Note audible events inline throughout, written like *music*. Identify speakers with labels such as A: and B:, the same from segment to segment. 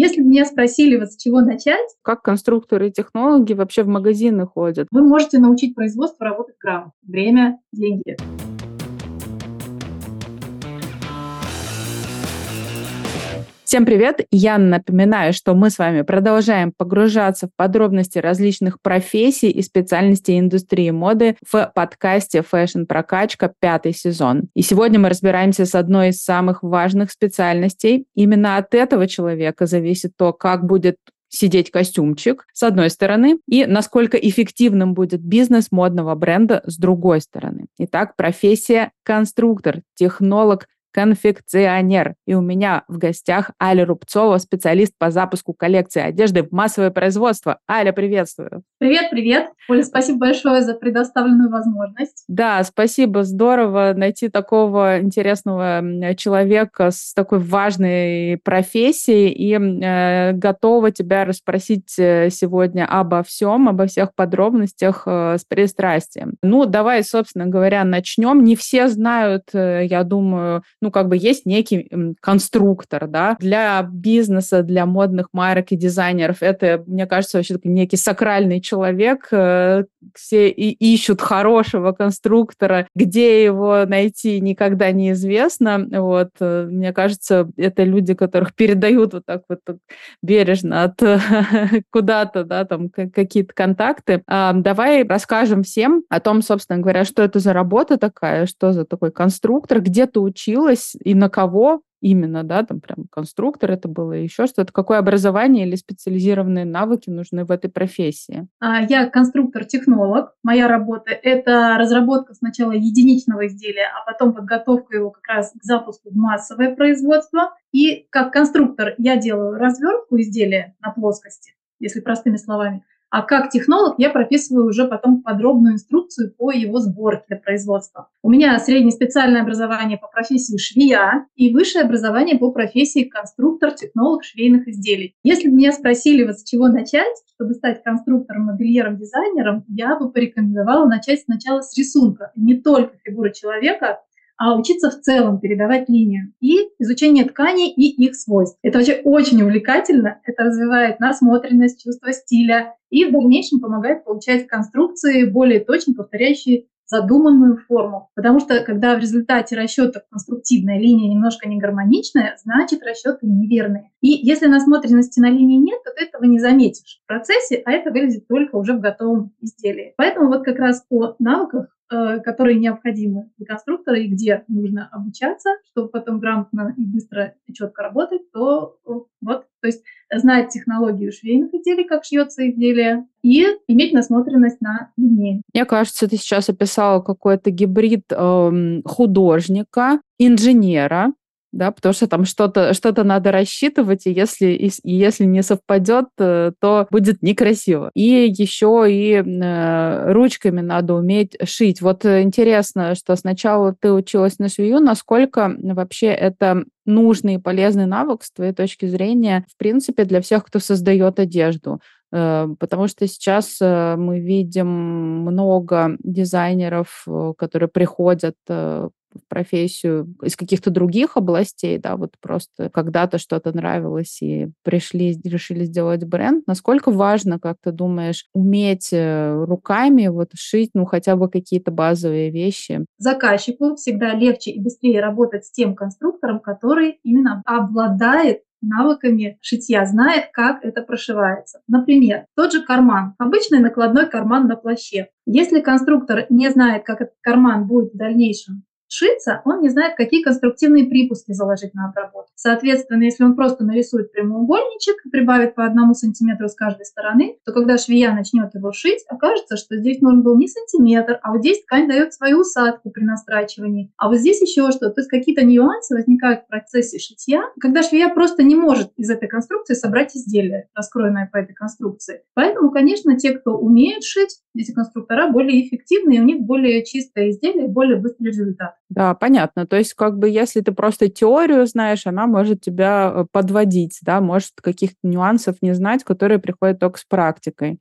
A: Если бы меня спросили, вот с чего начать,
B: как конструкторы и технологи вообще в магазины ходят,
A: вы можете научить производство работать грамотно. Время, деньги.
B: Всем привет! Я напоминаю, что мы с вами продолжаем погружаться в подробности различных профессий и специальностей индустрии моды в подкасте Fashion Прокачка пятый сезон. И сегодня мы разбираемся с одной из самых важных специальностей. Именно от этого человека зависит то, как будет сидеть костюмчик, с одной стороны, и насколько эффективным будет бизнес модного бренда с другой стороны. Итак, профессия конструктор, технолог, конфекционер. И у меня в гостях Аля Рубцова, специалист по запуску коллекции одежды в массовое производство. Аля, приветствую.
A: Привет, привет. Оля, спасибо большое за предоставленную возможность.
B: Да, спасибо. Здорово найти такого интересного человека с такой важной профессией и э, готова тебя расспросить э, сегодня обо всем, обо всех подробностях э, с пристрастием. Ну, давай, собственно говоря, начнем. Не все знают, э, я думаю, ну, как бы есть некий конструктор, да, для бизнеса, для модных марок и дизайнеров. Это, мне кажется, вообще такой некий сакральный человек. Э, все и ищут хорошего конструктора. Где его найти, никогда неизвестно. Вот, э, мне кажется, это люди, которых передают вот так вот бережно от *laughs* куда-то, да, там какие-то контакты. А, давай расскажем всем о том, собственно говоря, что это за работа такая, что за такой конструктор, где ты училась, училась и на кого именно, да, там прям конструктор это было, еще что-то. Какое образование или специализированные навыки нужны в этой профессии?
A: А, я конструктор-технолог. Моя работа — это разработка сначала единичного изделия, а потом подготовка его как раз к запуску в массовое производство. И как конструктор я делаю развертку изделия на плоскости, если простыми словами, а как технолог я прописываю уже потом подробную инструкцию по его сборке для производства. У меня среднее специальное образование по профессии швея и высшее образование по профессии конструктор, технолог швейных изделий. Если бы меня спросили, вот с чего начать, чтобы стать конструктором, модельером, дизайнером, я бы порекомендовала начать сначала с рисунка. Не только фигуры человека, а учиться в целом передавать линию и изучение тканей и их свойств. Это вообще очень увлекательно, это развивает насмотренность, чувство стиля и в дальнейшем помогает получать конструкции, более точно повторяющие задуманную форму. Потому что когда в результате расчетов конструктивная линия немножко не гармоничная, значит расчеты неверные. И если насмотренности на линии нет, то ты этого не заметишь в процессе, а это выглядит только уже в готовом изделии. Поэтому вот как раз о навыках Э, которые необходимы для конструктора и где нужно обучаться, чтобы потом грамотно и быстро и четко работать, то э, вот, то есть знать технологию швейных изделий, как шьется изделие, и иметь насмотренность на линии.
B: Мне кажется, ты сейчас описала какой-то гибрид э, художника, инженера, да, потому что там что-то что надо рассчитывать, и если, и, если не совпадет, э, то будет некрасиво. И еще и э, ручками надо уметь шить. Вот э, интересно, что сначала ты училась на швею, насколько вообще это нужный и полезный навык с твоей точки зрения, в принципе, для всех, кто создает одежду. Э, потому что сейчас мы видим много дизайнеров, которые приходят в профессию из каких-то других областей, да, вот просто когда-то что-то нравилось и пришли, решили сделать бренд. Насколько важно, как ты думаешь, уметь э, руками вот шить, ну, хотя бы какие-то базовые вещи?
A: Заказчику всегда легче и быстрее работать с тем конструктором, который именно обладает навыками шитья, знает, как это прошивается. Например, тот же карман, обычный накладной карман на плаще. Если конструктор не знает, как этот карман будет в дальнейшем шиться, он не знает, какие конструктивные припуски заложить на обработку. Соответственно, если он просто нарисует прямоугольничек и прибавит по одному сантиметру с каждой стороны, то когда швея начнет его шить, окажется, что здесь нужен был не сантиметр, а вот здесь ткань дает свою усадку при настрачивании, а вот здесь еще что-то. То есть какие-то нюансы возникают в процессе шитья, когда швея просто не может из этой конструкции собрать изделие, раскроенное по этой конструкции. Поэтому, конечно, те, кто умеет шить, эти конструктора более эффективные, у них более чистое изделие, более быстрый результат.
B: Да, понятно. То есть, как бы, если ты просто теорию знаешь, она может тебя э, подводить, да, может каких-то нюансов не знать, которые приходят только с практикой.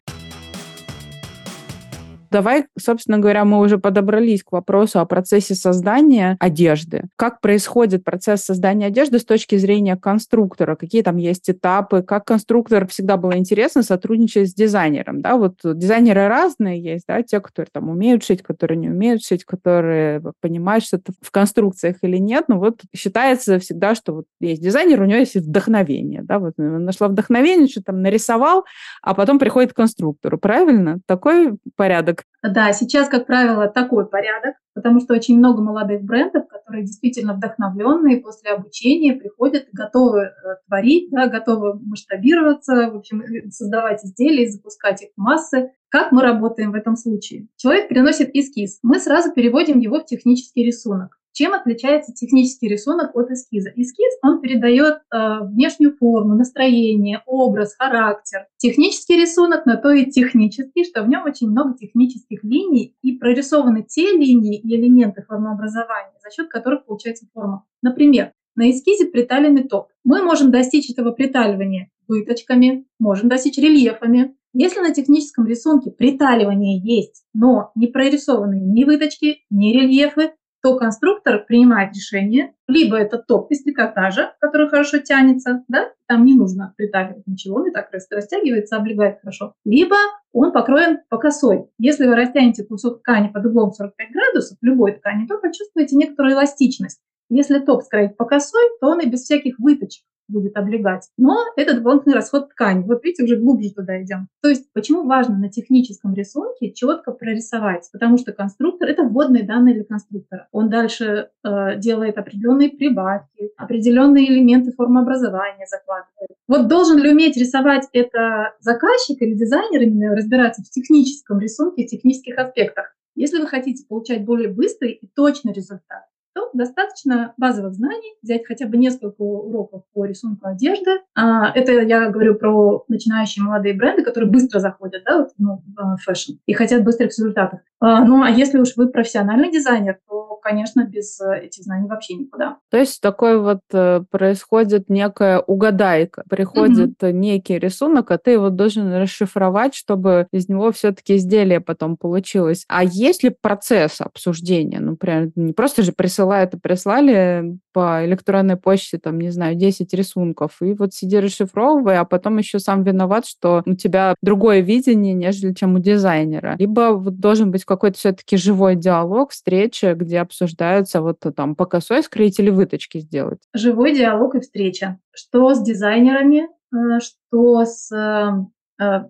B: Давай, собственно говоря, мы уже подобрались к вопросу о процессе создания одежды. Как происходит процесс создания одежды с точки зрения конструктора? Какие там есть этапы? Как конструктор всегда было интересно сотрудничать с дизайнером? Да, вот дизайнеры разные есть, да, те, которые там умеют шить, которые не умеют шить, которые понимают, что это в конструкциях или нет. Но вот считается всегда, что вот есть дизайнер, у него есть вдохновение, да, вот нашла вдохновение, что там нарисовал, а потом приходит к конструктору. Правильно? Такой порядок?
A: Да, сейчас, как правило, такой порядок, потому что очень много молодых брендов, которые действительно вдохновленные после обучения приходят готовы э, творить, да, готовы масштабироваться, в общем, создавать изделия, запускать их в массы. Как мы работаем в этом случае? Человек приносит эскиз, мы сразу переводим его в технический рисунок. Чем отличается технический рисунок от эскиза? Эскиз, он передает э, внешнюю форму, настроение, образ, характер. Технический рисунок на то и технический, что в нем очень много технических линий и прорисованы те линии и элементы формообразования, за счет которых получается форма. Например, на эскизе приталенный топ. Мы можем достичь этого приталивания выточками, можем достичь рельефами. Если на техническом рисунке приталивание есть, но не прорисованные ни выточки, ни рельефы, то конструктор принимает решение, либо это топ из трикотажа, который хорошо тянется, да, там не нужно притягивать ничего, он и так растягивается, облегает хорошо, либо он покроен по косой. Если вы растянете кусок ткани под углом 45 градусов, любой ткани, то почувствуете некоторую эластичность. Если топ скроить по косой, то он и без всяких выточек будет облегать. Но это дополнительный расход ткани. Вот видите, уже глубже туда идем. То есть почему важно на техническом рисунке четко прорисовать? Потому что конструктор — это вводные данные для конструктора. Он дальше э, делает определенные прибавки, определенные элементы формообразования закладывает. Вот должен ли уметь рисовать это заказчик или дизайнер, именно разбираться в техническом рисунке, технических аспектах? Если вы хотите получать более быстрый и точный результат, то достаточно базовых знаний, взять хотя бы несколько уроков по рисунку одежды. А, это я говорю про начинающие молодые бренды, которые быстро заходят да, вот, ну, в fashion и хотят быстрых результатов. А, ну а если уж вы профессиональный дизайнер, то, конечно, без э, этих знаний вообще никуда.
B: То есть такой вот э, происходит некая угадайка. Приходит mm-hmm. некий рисунок, а ты его должен расшифровать, чтобы из него все-таки изделие потом получилось. А есть ли процесс обсуждения? Ну, прям не просто же присылают и прислали по электронной почте, там, не знаю, 10 рисунков, и вот сиди расшифровывай, а потом еще сам виноват, что у тебя другое видение, нежели чем у дизайнера. Либо вот должен быть какой-то все-таки живой диалог, встреча, где обсуждаются вот там по косой скрыть или выточки сделать.
A: Живой диалог и встреча. Что с дизайнерами, э, что с э, э,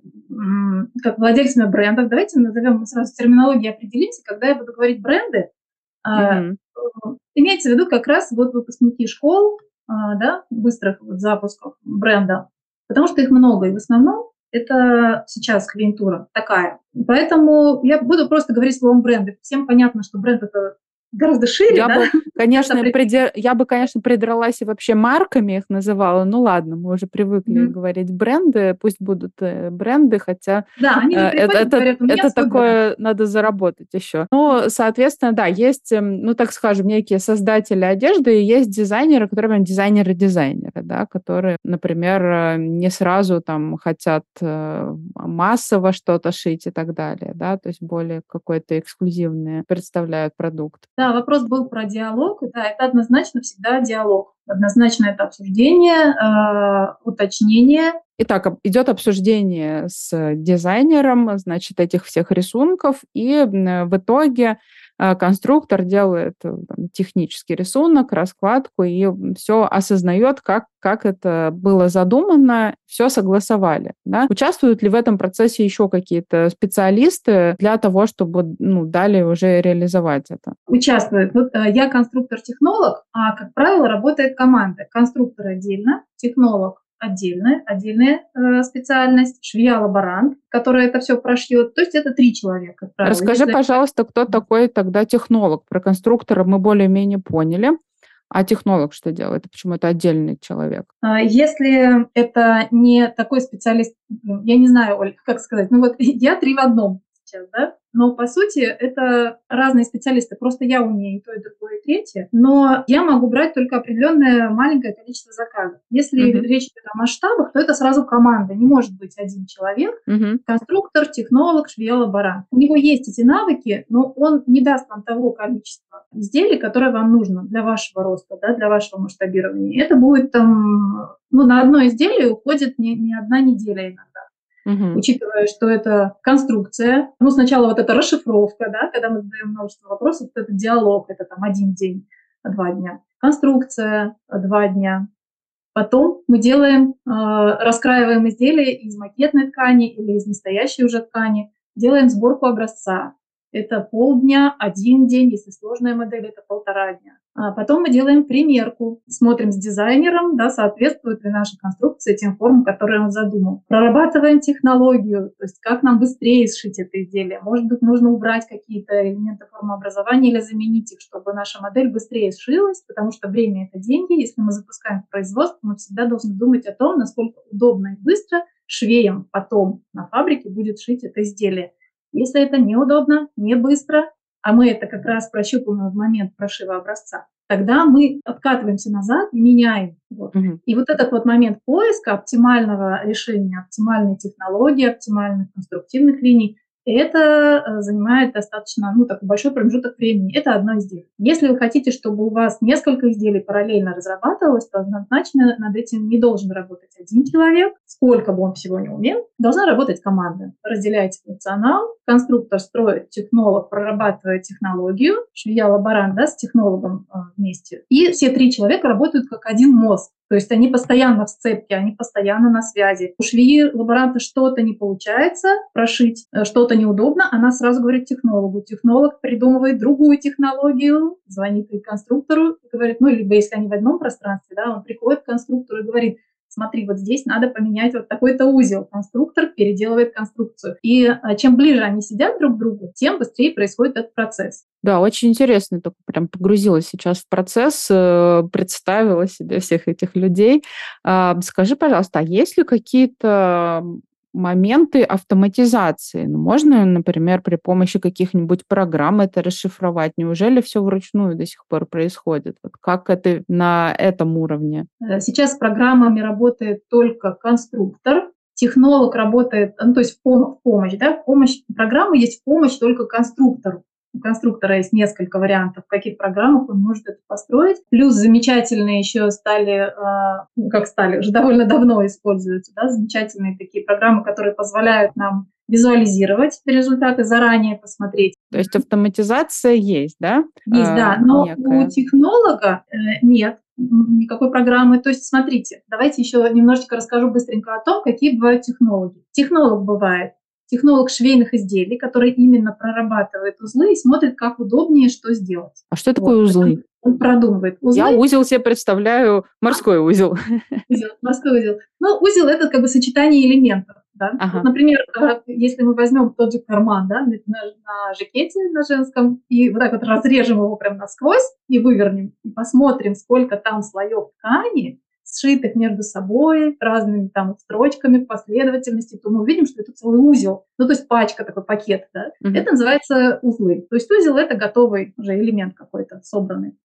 A: как владельцами брендов. Давайте назовем мы сразу терминологию определимся. Когда я буду говорить бренды, mm-hmm. имеется в виду как раз вот выпускники школ, да, быстрых вот запусков бренда, потому что их много, и в основном это сейчас клиентура такая. Поэтому я буду просто говорить словом бренды. Всем понятно, что бренд это гораздо шире,
B: я
A: да?
B: Бы, *laughs* конечно, придер... Я бы, конечно, придралась и вообще марками их называла. Ну ладно, мы уже привыкли mm-hmm. говорить бренды, пусть будут э, бренды, хотя
A: да, они
B: э, это, это, говорят, это такое надо заработать еще. Ну, соответственно, да, есть, эм, ну так скажем, некие создатели одежды, и есть дизайнеры, которые дизайнеры-дизайнеры, да, которые, например, э, не сразу там хотят массово что-то шить и так далее, да, то есть более какой-то эксклюзивный представляют продукт.
A: Да, вопрос был про диалог. Да, это однозначно всегда диалог. Однозначно это обсуждение, э, уточнение.
B: Итак, идет обсуждение с дизайнером, значит, этих всех рисунков, и в итоге конструктор делает э, там, технический рисунок, раскладку и все осознает, как, как это было задумано, все согласовали. Да? Участвуют ли в этом процессе еще какие-то специалисты для того, чтобы ну, далее уже реализовать это?
A: Участвуют. Вот э, я конструктор-технолог, а, как правило, работает команда. Конструктор отдельно, технолог отдельная, отдельная э, специальность, швея-лаборант, который это все прошьет. То есть это три человека.
B: Расскажи, Если... пожалуйста, кто такой тогда технолог? Про конструктора мы более-менее поняли. А технолог что делает? Почему это отдельный человек?
A: А, если это не такой специалист, я не знаю, Оль, как сказать, ну вот *laughs* я три в одном сейчас, да, но по сути это разные специалисты. Просто я умею и то, и другое, и третье. Но я могу брать только определенное маленькое количество заказов. Если uh-huh. речь идет о масштабах, то это сразу команда. Не может быть один человек, uh-huh. конструктор, технолог, швея-лаборант. У него есть эти навыки, но он не даст вам того количества изделий, которое вам нужно для вашего роста, да, для вашего масштабирования. Это будет там, ну, на одно изделие уходит не, не одна неделя иногда угу. учитывая, что это конструкция. Ну, сначала вот эта расшифровка, да, когда мы задаем множество вопросов, это диалог, это там один день, два дня. Конструкция два дня. Потом мы делаем, э, раскраиваем изделие из макетной ткани или из настоящей уже ткани, делаем сборку образца. Это полдня, один день, если сложная модель, это полтора дня. А потом мы делаем примерку, смотрим с дизайнером, да, соответствует ли наша конструкция тем формам, которые он задумал. Прорабатываем технологию, то есть как нам быстрее сшить это изделие. Может быть, нужно убрать какие-то элементы формообразования или заменить их, чтобы наша модель быстрее сшилась, потому что время — это деньги. Если мы запускаем производство, мы всегда должны думать о том, насколько удобно и быстро швеям потом на фабрике будет шить это изделие. Если это неудобно, не быстро, а мы это как раз прощупываем в момент прошива образца, тогда мы откатываемся назад и меняем. Вот. Угу. И вот этот вот момент поиска оптимального решения, оптимальной технологии, оптимальных конструктивных линий, это э, занимает достаточно ну, такой большой промежуток времени. Это одно изделие. Если вы хотите, чтобы у вас несколько изделий параллельно разрабатывалось, то однозначно над этим не должен работать один человек, сколько бы он всего не умел, должна работать команда. Разделяйте функционал, конструктор строит, технолог прорабатывает технологию, швея-лаборант да, с технологом э, вместе. И все три человека работают как один мозг. То есть они постоянно в сцепке, они постоянно на связи. У швеи лаборанта что-то не получается прошить, э, что-то неудобно, она сразу говорит технологу. Технолог придумывает другую технологию, звонит и конструктору говорит, ну, либо если они в одном пространстве, да, он приходит к конструктору и говорит, смотри, вот здесь надо поменять вот такой-то узел. Конструктор переделывает конструкцию. И а, чем ближе они сидят друг к другу, тем быстрее происходит этот процесс.
B: Да, очень интересно. Только прям погрузилась сейчас в процесс, э, представила себе всех этих людей. Скажи, пожалуйста, а есть ли какие-то моменты автоматизации. Ну, можно, например, при помощи каких-нибудь программ это расшифровать. Неужели все вручную до сих пор происходит? Вот как это на этом уровне?
A: Э, сейчас с программами работает только конструктор, технолог работает, ну, то есть в помощь, да, в помощь, программа есть в помощь только конструктору у конструктора есть несколько вариантов, в каких программах он может это построить. Плюс замечательные еще стали, ну, как стали, уже довольно давно используются, да, замечательные такие программы, которые позволяют нам визуализировать результаты, заранее посмотреть.
B: То есть автоматизация есть, да?
A: Есть, да, а, но некая. у технолога э, нет никакой программы. То есть, смотрите, давайте еще немножечко расскажу быстренько о том, какие бывают технологии. Технолог бывает технолог швейных изделий, который именно прорабатывает узлы и смотрит, как удобнее, что сделать.
B: А что такое вот. узлы?
A: Он продумывает
B: узлы. Я узел себе представляю, морской узел.
A: узел морской узел. Ну, узел – это как бы сочетание элементов. Да? Ага. Вот, например, если мы возьмем тот же карман да, на, на жакете на женском и вот так вот разрежем его прям насквозь и вывернем, и посмотрим, сколько там слоев ткани, сшитых между собой разными там строчками последовательности, то мы увидим, что это целый узел, ну то есть пачка, такой пакет, да. Mm-hmm. Это называется узлы. То есть узел это готовый уже элемент какой-то собранный.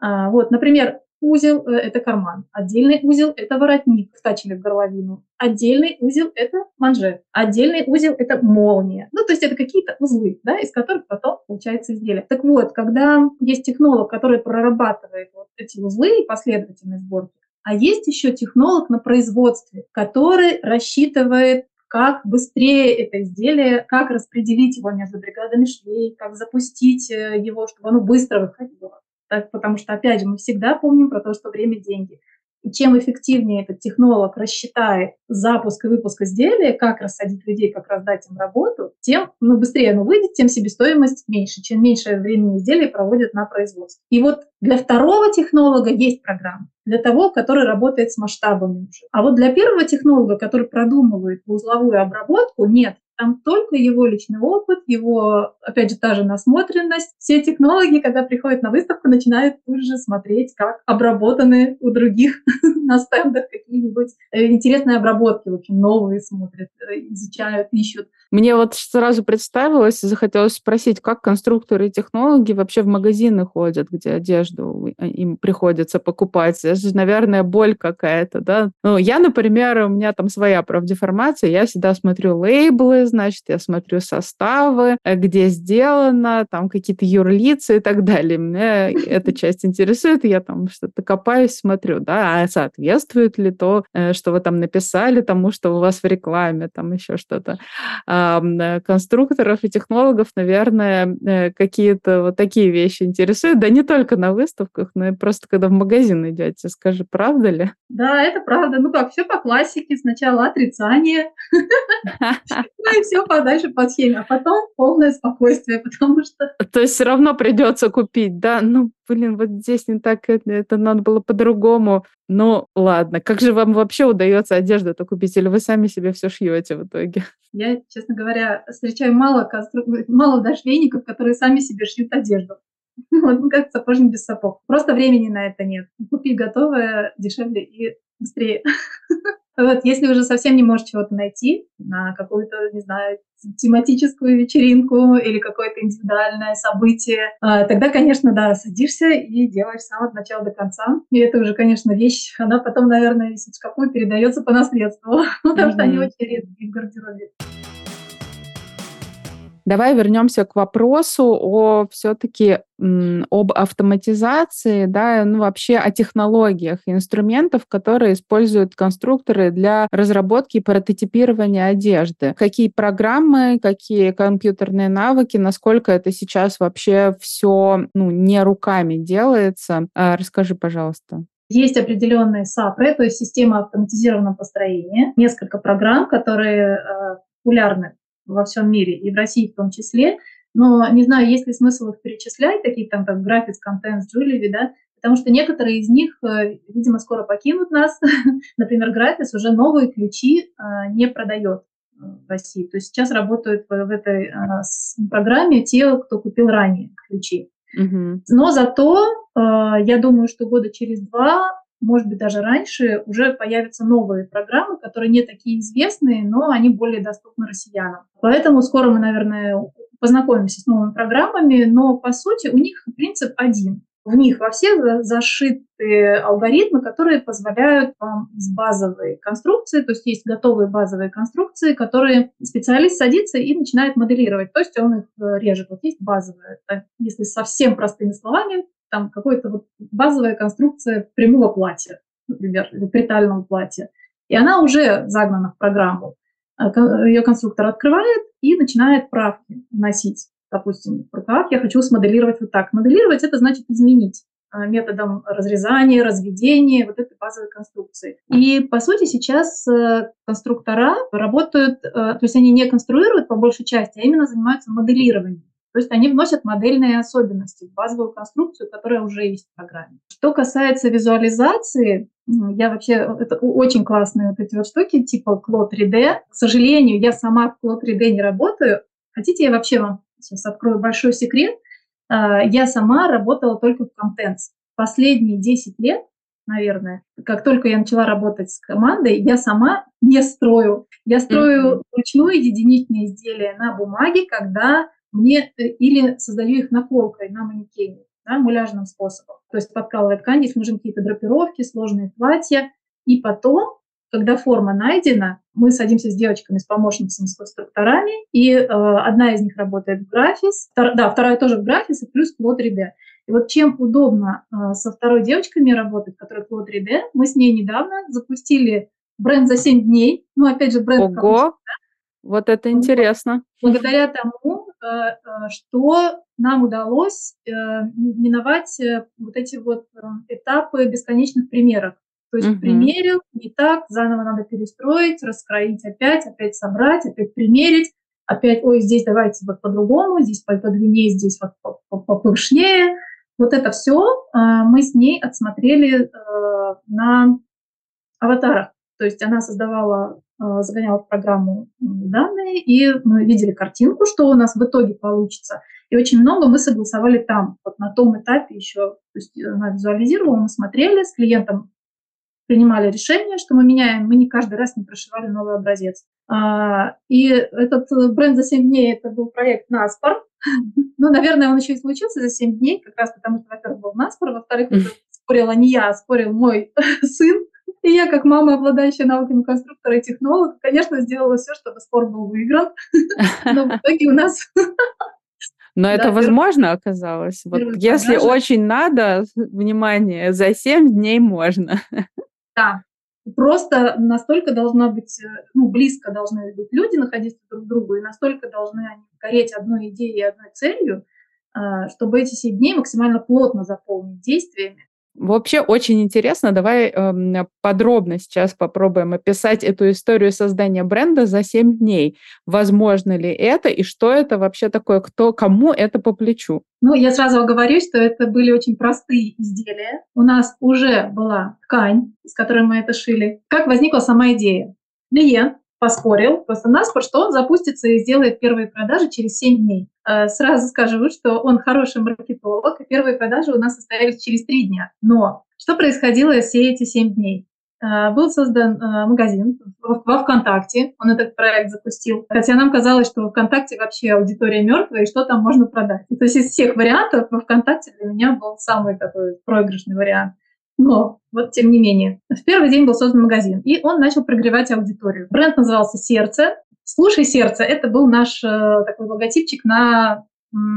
A: А, вот, например, узел э, – это карман, отдельный узел – это воротник, втачили в горловину, отдельный узел – это манжет, отдельный узел – это молния. Ну, то есть это какие-то узлы, да, из которых потом получается изделие. Так вот, когда есть технолог, который прорабатывает вот эти узлы и последовательность сборки, а есть еще технолог на производстве, который рассчитывает как быстрее это изделие, как распределить его между бригадами швей, как запустить э, его, чтобы оно быстро выходило. Так, потому что, опять же, мы всегда помним про то, что время – деньги. И чем эффективнее этот технолог рассчитает запуск и выпуск изделия, как рассадить людей, как раздать им работу, тем ну, быстрее оно выйдет, тем себестоимость меньше, чем меньше времени изделия проводят на производстве. И вот для второго технолога есть программа, для того, который работает с масштабами уже. А вот для первого технолога, который продумывает узловую обработку, нет. Там только его личный опыт, его, опять же, та же насмотренность. Все технологи, когда приходят на выставку, начинают тут же смотреть, как обработаны у других *laughs* на стендах какие-нибудь э, интересные обработки, в общем, новые смотрят, э, изучают, ищут.
B: Мне вот сразу представилось, захотелось спросить, как конструкторы и технологи вообще в магазины ходят, где одежду им приходится покупать. Это же, наверное, боль какая-то, да? Ну, я, например, у меня там своя профдеформация, я всегда смотрю лейблы, значит, я смотрю составы, э, где сделано, там какие-то юрлицы и так далее. Меня эта часть интересует, я там что-то копаюсь, смотрю, да, а соответствует ли то, э, что вы там написали тому, что у вас в рекламе, там еще что-то. Э, конструкторов и технологов, наверное, э, какие-то вот такие вещи интересуют. Да не только на выставках, но и просто когда в магазин идете. Скажи, правда ли?
A: Да, это правда. Ну как, все по классике. Сначала отрицание, *laughs* ну и все подальше по схеме, а потом полное спокойствие, *laughs* потому что...
B: То есть все равно придется купить, да? Ну, блин, вот здесь не так, это, это надо было по-другому. Ну, ладно. Как же вам вообще удается одежду-то купить? Или вы сами себе все шьете в итоге?
A: Я, честно говоря, встречаю мало, констру... мало даже веников, которые сами себе шьют одежду. *laughs* Вот, как сапожник без сапог. Просто времени на это нет. Купить готовое дешевле и быстрее. *laughs* Вот, если уже совсем не можешь чего-то найти на какую-то, не знаю, тематическую вечеринку или какое-то индивидуальное событие, а, тогда, конечно, да, садишься и делаешь сам от начала до конца. И это уже, конечно, вещь, она потом, наверное, висит в шкафу и передается по наследству, *laughs* потому что они очень редкие в гардеробе.
B: Давай вернемся к вопросу о все-таки об автоматизации, да, ну вообще о технологиях инструментов, которые используют конструкторы для разработки и прототипирования одежды. Какие программы, какие компьютерные навыки, насколько это сейчас вообще все ну, не руками делается. А, расскажи, пожалуйста.
A: Есть определенные САПРы, то есть система автоматизированного построения, несколько программ, которые э, популярны во всем мире, и в России в том числе. Но не знаю, есть ли смысл их перечислять, такие там как Graphics, Content, Julie, да, потому что некоторые из них, э, видимо, скоро покинут нас. *laughs* Например, Graphics уже новые ключи э, не продает э, в России. То есть сейчас работают в этой программе те, кто купил ранее ключи. Угу. Но зато я думаю, что года через два может быть, даже раньше уже появятся новые программы, которые не такие известные, но они более доступны россиянам. Поэтому скоро мы, наверное, познакомимся с новыми программами, но по сути у них принцип один. В них во всех зашиты алгоритмы, которые позволяют вам из базовой конструкции, то есть есть готовые базовые конструкции, которые специалист садится и начинает моделировать, то есть он их э, режет. Вот есть базовые, если совсем простыми словами, там какая-то вот базовая конструкция прямого платья, например, или притального платья. И она уже загнана в программу. А, Ее конструктор открывает и начинает правки вносить. Допустим, рукав я хочу смоделировать вот так. Моделировать – это значит изменить а, методом разрезания, разведения вот этой базовой конструкции. И, по сути, сейчас э, конструктора работают, э, то есть они не конструируют по большей части, а именно занимаются моделированием. То есть они вносят модельные особенности в базовую конструкцию, которая уже есть в программе. Что касается визуализации, я вообще, это очень классные вот эти вот штуки типа Cloud 3D. К сожалению, я сама в Cloud 3D не работаю. Хотите, я вообще вам сейчас открою большой секрет? А, я сама работала только в Contents. Последние 10 лет наверное. Как только я начала работать с командой, я сама не строю. Я строю вручную единичные изделия на бумаге, когда мне э, или создаю их наколкой на манекене, да, муляжным способом. То есть подкалывая ткань, здесь нужны какие-то драпировки, сложные платья. И потом, когда форма найдена, мы садимся с девочками, с помощницами, с конструкторами, и э, одна из них работает в графис, втор, да, вторая тоже в графисе, плюс Cloud 3D. И вот чем удобно э, со второй девочкой мне работать, которая Cloud 3D, мы с ней недавно запустили бренд за 7 дней. Ну, опять же, бренд...
B: Ого! Вот это интересно.
A: Благодаря тому, э, э, что нам удалось э, миновать вот эти вот этапы бесконечных примеров. То есть угу. примерил, не так, заново надо перестроить, раскроить опять, опять собрать, опять примерить, опять, ой, здесь давайте вот по-другому, здесь подлиннее, здесь вот попышнее. Вот это все мы с ней отсмотрели на аватарах. То есть она создавала, загоняла в программу данные, и мы видели картинку, что у нас в итоге получится. И очень много мы согласовали там, вот на том этапе еще. То есть она визуализировала, мы смотрели, с клиентом принимали решение, что мы меняем, мы не каждый раз не прошивали новый образец. А, и этот бренд за 7 дней, это был проект Наспор. *laughs* Ну, наверное, он еще и случился за 7 дней, как раз потому что, во-первых, был Наспор, во-вторых, спорила не я, а спорил мой *laughs* сын. И я, как мама, обладающая навыками конструктора и технолога, конечно, сделала все, чтобы спор был выигран. *laughs* Но в итоге у нас
B: но да, это возможно оказалось. Вот если очень надо, *laughs* внимание, за 7 дней можно. *laughs*
A: Да, просто настолько должна быть, э, ну, близко должны быть люди находиться друг к другу, и настолько должны они гореть одной идеей и одной целью, а, чтобы эти 7 дней максимально плотно заполнить действиями,
B: Вообще очень интересно. Давай э, подробно сейчас попробуем описать эту историю создания бренда за 7 дней. Возможно ли это и что это вообще такое, кто, кому это по плечу?
A: Ну, я сразу оговорюсь, что это были очень простые изделия. У нас уже была ткань, с которой мы это шили. Как возникла сама идея? Клиент поспорил просто наспор, что он запустится и сделает первые продажи через 7 дней. Э, сразу скажу, что он хороший маркетолог, и первые продажи у нас состоялись через 3 дня. Но что происходило все эти 7 дней? Э, был создан э, магазин во ВКонтакте, он этот проект запустил. Хотя нам казалось, что во ВКонтакте вообще аудитория мертвая, и что там можно продать. То есть из всех вариантов во ВКонтакте для меня был самый такой проигрышный вариант. Но вот тем не менее, в первый день был создан магазин, и он начал прогревать аудиторию. Бренд назывался «Сердце». «Слушай, сердце» — это был наш э, такой логотипчик на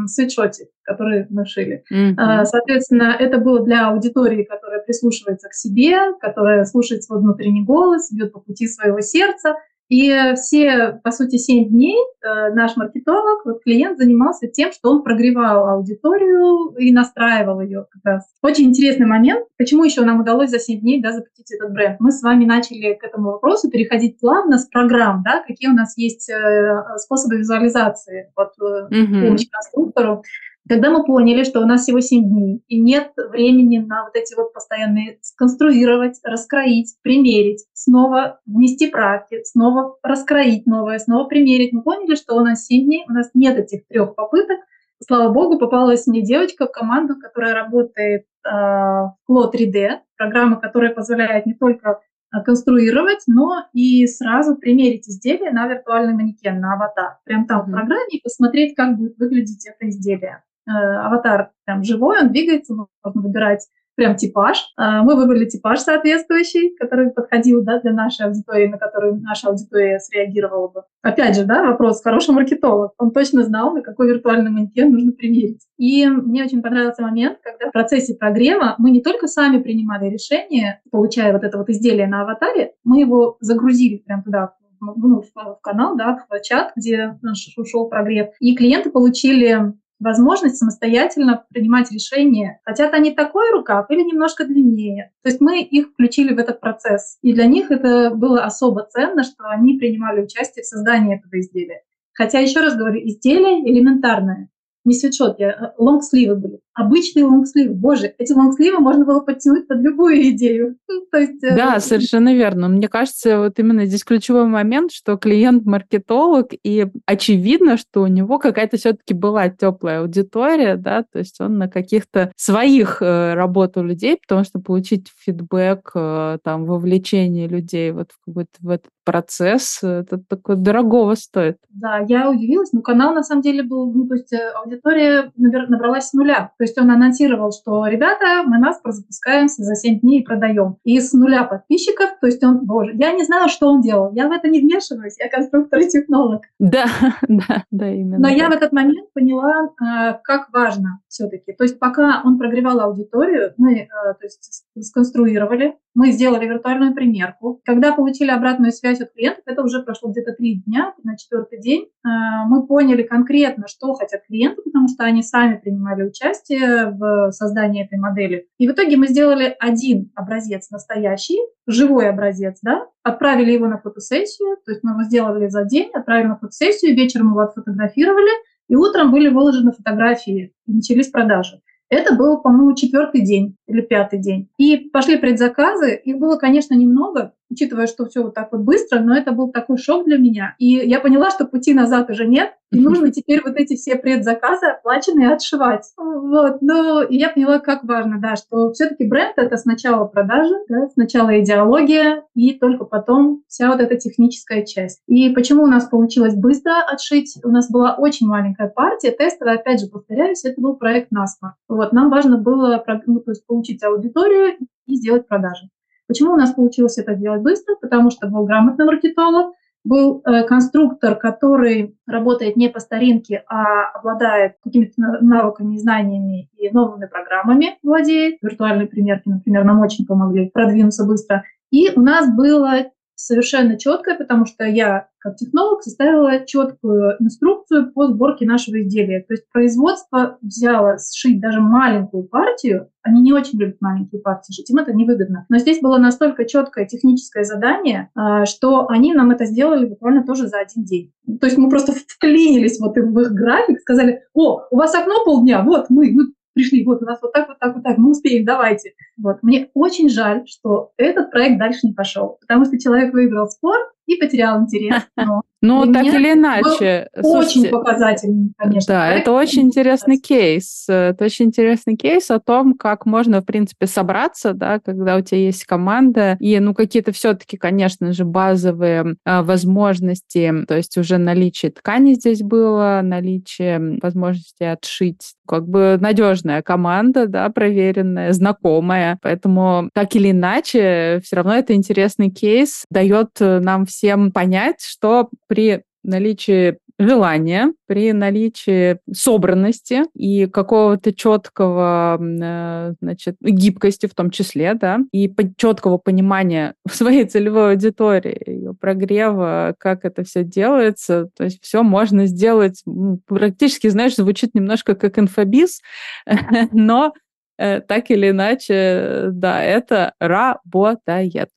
A: свитшоте, который мы шили. Mm-hmm. Соответственно, это было для аудитории, которая прислушивается к себе, которая слушает свой внутренний голос, идет по пути своего сердца, и все, по сути, 7 дней э, наш маркетолог, вот клиент занимался тем, что он прогревал аудиторию и настраивал ее как раз. Очень интересный момент. Почему еще нам удалось за 7 дней да, запустить этот бренд? Мы с вами начали к этому вопросу переходить плавно с программ, да, какие у нас есть э, способы визуализации вот, mm-hmm. помощи конструктору. Когда мы поняли, что у нас всего 7 дней, и нет времени на вот эти вот постоянные сконструировать, раскроить, примерить, снова внести правки, снова раскроить новое, снова примерить, мы поняли, что у нас 7 дней, у нас нет этих трех попыток. Слава богу, попалась мне девочка в команду, которая работает э, в Clo 3D, программа, которая позволяет не только а, конструировать, но и сразу примерить изделие на виртуальный манекен, на аватар. Прям там mm-hmm. в программе и посмотреть, как будет выглядеть это изделие. Э, аватар прям живой, он двигается, можно выбирать прям типаж. Э, мы выбрали типаж соответствующий, который подходил да, для нашей аудитории, на которую наша аудитория среагировала бы. Опять же, да, вопрос, хороший маркетолог. Он точно знал, на какой виртуальный манекен нужно примерить. И мне очень понравился момент, когда в процессе прогрева мы не только сами принимали решение, получая вот это вот изделие на аватаре, мы его загрузили прям туда, ну, в, канал, да, в чат, где ушел прогрев. И клиенты получили возможность самостоятельно принимать решения, хотят они такой рукав или немножко длиннее. То есть мы их включили в этот процесс. И для них это было особо ценно, что они принимали участие в создании этого изделия. Хотя, еще раз говорю, изделие элементарное не свитшот, я э, лонгсливы были. Обычные лонгсливы. Боже, эти лонгсливы можно было подтянуть под любую идею. *laughs*
B: То есть, э, да, вот... совершенно верно. Мне кажется, вот именно здесь ключевой момент, что клиент маркетолог, и очевидно, что у него какая-то все-таки была теплая аудитория, да, то есть он на каких-то своих э, работал людей, потому что получить фидбэк, э, там, вовлечение людей вот в, в этот процесс, это такое дорогого стоит.
A: Да, я удивилась, но канал на самом деле был, ну, то есть аудитория набралась с нуля. То есть он анонсировал, что, ребята, мы нас запускаемся за 7 дней и продаем. И с нуля подписчиков, то есть он, боже, я не знаю, что он делал, я в это не вмешиваюсь, я конструктор и технолог.
B: Да, *laughs* да, да, именно.
A: Но так. я в этот момент поняла, э, как важно все-таки. То есть пока он прогревал аудиторию, мы э, то есть, сконструировали, мы сделали виртуальную примерку. Когда получили обратную связь от клиентов, это уже прошло где-то три дня, на четвертый день, э, мы поняли конкретно, что хотят клиенты, потому что они сами принимали участие в создании этой модели. И в итоге мы сделали один образец настоящий, живой образец, да, отправили его на фотосессию, то есть мы его сделали за день, отправили на фотосессию, вечером его отфотографировали, и утром были выложены фотографии, и начались продажи. Это был, по-моему, четвертый день или пятый день. И пошли предзаказы. Их было, конечно, немного, учитывая, что все вот так вот быстро, но это был такой шок для меня. И я поняла, что пути назад уже нет, и нужно теперь вот эти все предзаказы оплаченные отшивать. Вот. Ну, и я поняла, как важно, да, что все-таки бренд — это сначала продажи, да, сначала идеология, и только потом вся вот эта техническая часть. И почему у нас получилось быстро отшить? У нас была очень маленькая партия тестовая, опять же, повторяюсь, это был проект NASMA. Вот, нам важно было ну, то есть получить аудиторию и сделать продажи. Почему у нас получилось это сделать быстро? Потому что был грамотный маркетолог, был э, конструктор, который работает не по старинке, а обладает какими-то навыками, знаниями и новыми программами владеет. Виртуальные примерки, например, нам очень помогли продвинуться быстро. И у нас было совершенно четкое, потому что я, как технолог, составила четкую инструкцию по сборке нашего изделия. То есть производство взяло сшить даже маленькую партию, они не очень любят маленькие партии шить, им это невыгодно. Но здесь было настолько четкое техническое задание, а, что они нам это сделали буквально тоже за один день. То есть мы просто вклинились вот в их график, сказали, о, у вас окно полдня, вот мы, мы пришли, вот у нас вот так, вот так, вот так, мы успеем, давайте. Вот. Мне очень жаль, что этот проект дальше не пошел, потому что человек выиграл спор, и потерял интерес. *laughs*
B: Но ну, так или иначе.
A: Очень показательный, конечно.
B: Да, это очень интересный кейс. Это очень интересный кейс о том, как можно, в принципе, собраться, да, когда у тебя есть команда, и, ну, какие-то все-таки, конечно же, базовые а, возможности, то есть уже наличие ткани здесь было, наличие возможности отшить, как бы надежная команда, да, проверенная, знакомая. Поэтому, так или иначе, все равно это интересный кейс, дает нам всем понять, что при наличии желания, при наличии собранности и какого-то четкого, э, значит, гибкости в том числе, да, и четкого понимания *laughs* своей целевой аудитории, ее прогрева, как это все делается, то есть все можно сделать практически, знаешь, звучит немножко как инфобиз, *laughs* но э, так или иначе, да, это работает.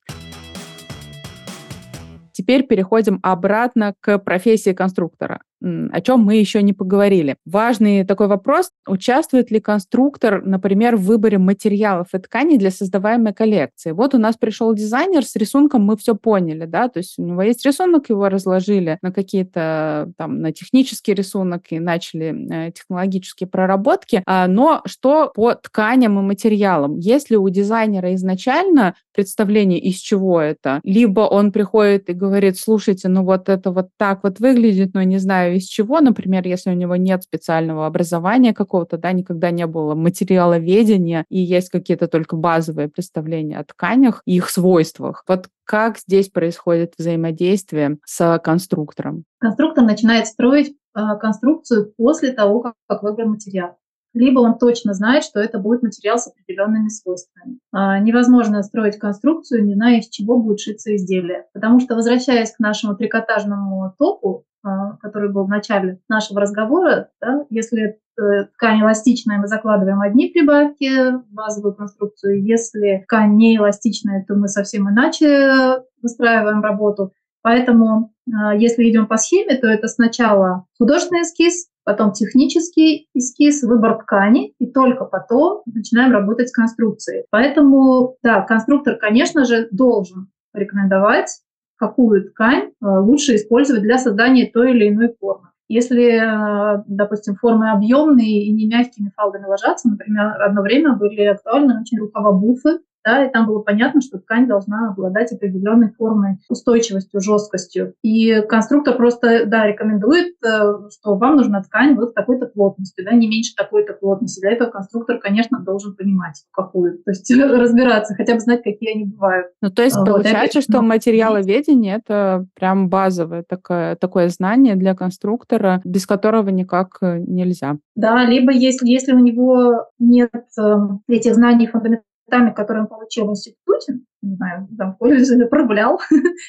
B: Теперь переходим обратно к профессии конструктора о чем мы еще не поговорили. Важный такой вопрос, участвует ли конструктор, например, в выборе материалов и тканей для создаваемой коллекции. Вот у нас пришел дизайнер с рисунком, мы все поняли, да, то есть у него есть рисунок, его разложили на какие-то там, на технический рисунок и начали э, технологические проработки, а, но что по тканям и материалам? Если у дизайнера изначально представление, из чего это, либо он приходит и говорит, слушайте, ну вот это вот так вот выглядит, но не знаю, из чего, например, если у него нет специального образования какого-то, да, никогда не было материаловедения, и есть какие-то только базовые представления о тканях и их свойствах. Вот как здесь происходит взаимодействие с конструктором?
A: Конструктор начинает строить э, конструкцию после того, как, как выбран материал либо он точно знает, что это будет материал с определенными свойствами. А, невозможно строить конструкцию, не зная, из чего будет шиться изделие. Потому что, возвращаясь к нашему трикотажному топу, а, который был в начале нашего разговора, да, если э, ткань эластичная, мы закладываем одни прибавки в базовую конструкцию. Если ткань не эластичная, то мы совсем иначе выстраиваем работу. Поэтому, а, если идем по схеме, то это сначала художественный эскиз, потом технический эскиз, выбор ткани, и только потом начинаем работать с конструкцией. Поэтому, да, конструктор, конечно же, должен рекомендовать, какую ткань э, лучше использовать для создания той или иной формы. Если, э, допустим, формы объемные и не мягкими фалдами ложатся, например, одно время были актуальны очень рукава буфы, да, и там было понятно, что ткань должна обладать определенной формой, устойчивостью, жесткостью. И конструктор просто, да, рекомендует, э, что вам нужна ткань вот такой-то плотности, да, не меньше такой-то плотности. Для этого конструктор, конечно, должен понимать, какую, то есть *laughs* разбираться, хотя бы знать, какие они бывают.
B: Ну, то есть вот, получается, что материаловедение — это прям базовое такое, такое знание для конструктора, без которого никак э, нельзя.
A: Да, либо если, если у него нет э, этих знаний фундаментальных, тами, которые он получил в институте, не знаю, там в колледже прогулял,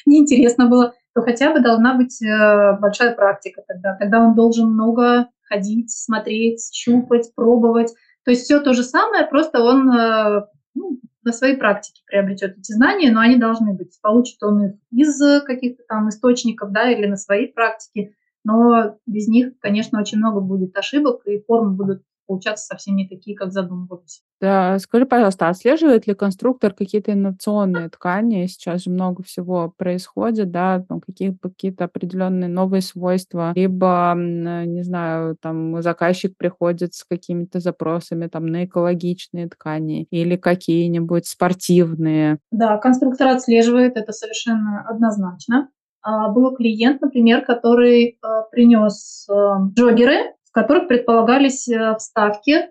A: неинтересно было, то хотя бы должна быть э, большая практика тогда. Тогда он должен много ходить, смотреть, щупать, пробовать. То есть все то же самое, просто он э, ну, на своей практике приобретет эти знания, но они должны быть. Получит он их из каких-то там источников, да, или на своей практике. Но без них, конечно, очень много будет ошибок, и формы будут получаться совсем не такие, как задумывались.
B: Да, скажи, пожалуйста, отслеживает ли конструктор какие-то инновационные ткани? Сейчас же много всего происходит, да, там какие, какие-то определенные новые свойства, либо, не знаю, там заказчик приходит с какими-то запросами там на экологичные ткани или какие-нибудь спортивные.
A: Да, конструктор отслеживает это совершенно однозначно. А, был клиент, например, который а, принес а, джогеры, в которых предполагались вставки